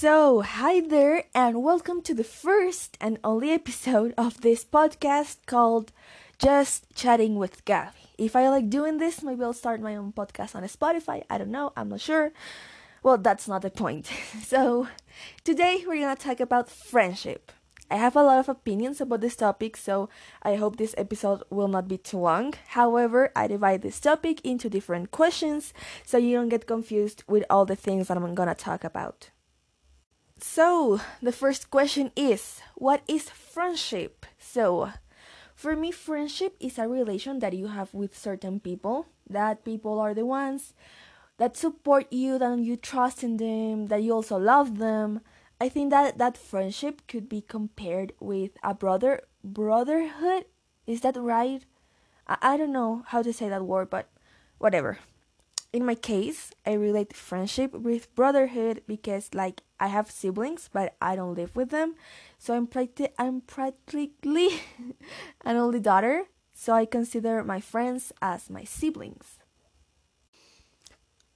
So, hi there, and welcome to the first and only episode of this podcast called Just Chatting with Gabby. If I like doing this, maybe I'll start my own podcast on Spotify. I don't know, I'm not sure. Well, that's not the point. So, today we're gonna talk about friendship. I have a lot of opinions about this topic, so I hope this episode will not be too long. However, I divide this topic into different questions so you don't get confused with all the things that I'm gonna talk about. So, the first question is What is friendship? So, for me, friendship is a relation that you have with certain people. That people are the ones that support you, that you trust in them, that you also love them. I think that that friendship could be compared with a brother brotherhood. Is that right? I, I don't know how to say that word, but whatever. In my case, I relate friendship with brotherhood because like I have siblings, but I don't live with them. So I'm practi- I'm practically an only daughter, so I consider my friends as my siblings.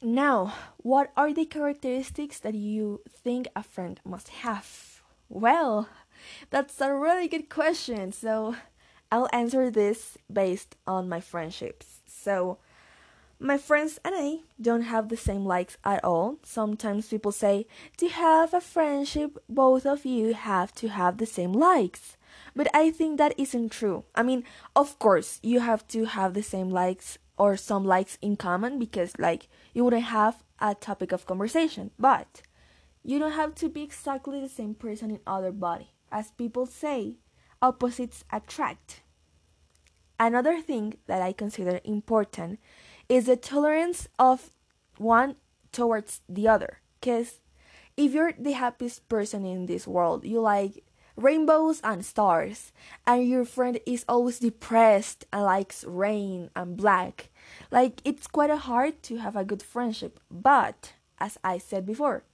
Now, what are the characteristics that you think a friend must have? Well, that's a really good question. So, I'll answer this based on my friendships. So, my friends and I don't have the same likes at all. Sometimes people say, To have a friendship, both of you have to have the same likes. But I think that isn't true. I mean, of course, you have to have the same likes or some likes in common because like you wouldn't have a topic of conversation but you don't have to be exactly the same person in other body as people say opposites attract another thing that i consider important is the tolerance of one towards the other because if you're the happiest person in this world you like rainbows and stars, and your friend is always depressed and likes rain and black. Like, it's quite hard to have a good friendship, but as I said before,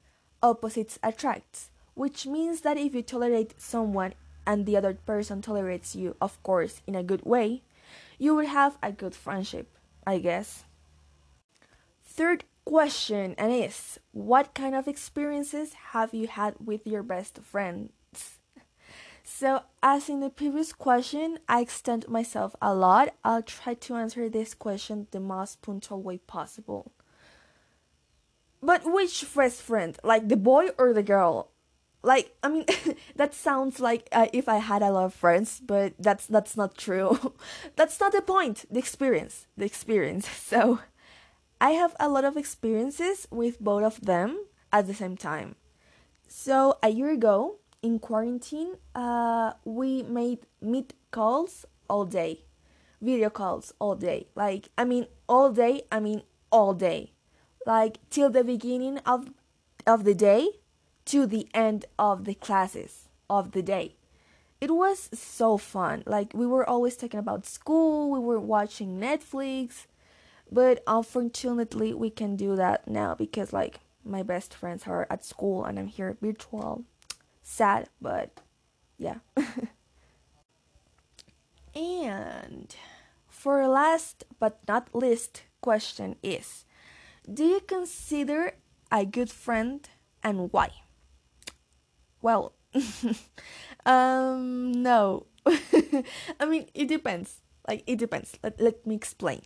opposites attract, which means that if you tolerate someone and the other person tolerates you, of course, in a good way, you will have a good friendship, I guess. Third question and is what kind of experiences have you had with your best friends? so, as in the previous question, I extend myself a lot. I'll try to answer this question the most punctual way possible. But which best friend? Like the boy or the girl? Like, I mean, that sounds like uh, if I had a lot of friends, but that's that's not true. that's not the point. The experience, the experience. So, I have a lot of experiences with both of them at the same time. So, a year ago, in quarantine, uh, we made meet calls all day, video calls all day. Like, I mean, all day, I mean, all day. Like, till the beginning of, of the day to the end of the classes of the day. It was so fun. Like, we were always talking about school, we were watching Netflix, but unfortunately, we can do that now because, like, my best friends are at school and I'm here virtual sad, but yeah. and for last but not least question is do you consider a good friend and why? Well, um no. I mean, it depends. Like it depends. Let, let me explain.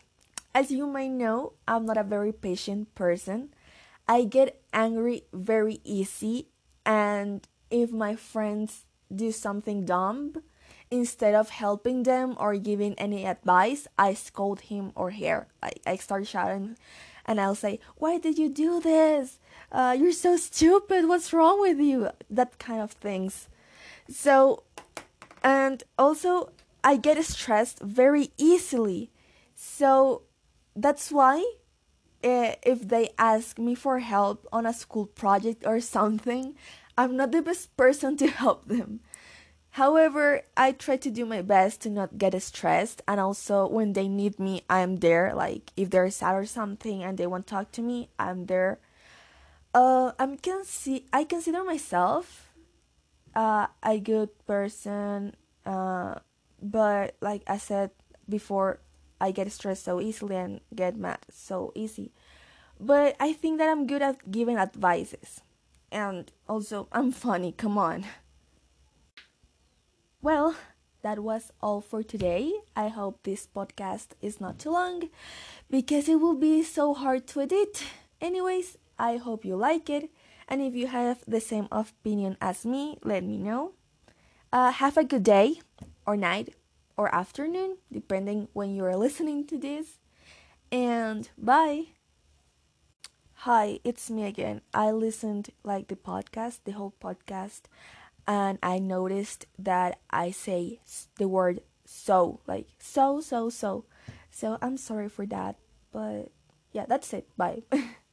As you may know, I'm not a very patient person. I get angry very easy and if my friends do something dumb, instead of helping them or giving any advice, I scold him or her. I, I start shouting and I'll say, Why did you do this? Uh, you're so stupid. What's wrong with you? That kind of things. So, and also, I get stressed very easily. So, that's why uh, if they ask me for help on a school project or something, I'm not the best person to help them. However, I try to do my best to not get stressed, and also when they need me, I'm there. Like if they're sad or something and they want to talk to me, I'm there. Uh, I'm can see I consider myself uh, a good person, uh, but like I said before, I get stressed so easily and get mad so easy. But I think that I'm good at giving advices And also, I'm funny, come on. Well, that was all for today. I hope this podcast is not too long because it will be so hard to edit. Anyways, I hope you like it. And if you have the same opinion as me, let me know. Uh, have a good day, or night, or afternoon, depending when you are listening to this. And bye. Hi, it's me again. I listened like the podcast, the whole podcast, and I noticed that I say the word so, like so, so, so. So I'm sorry for that, but yeah, that's it. Bye.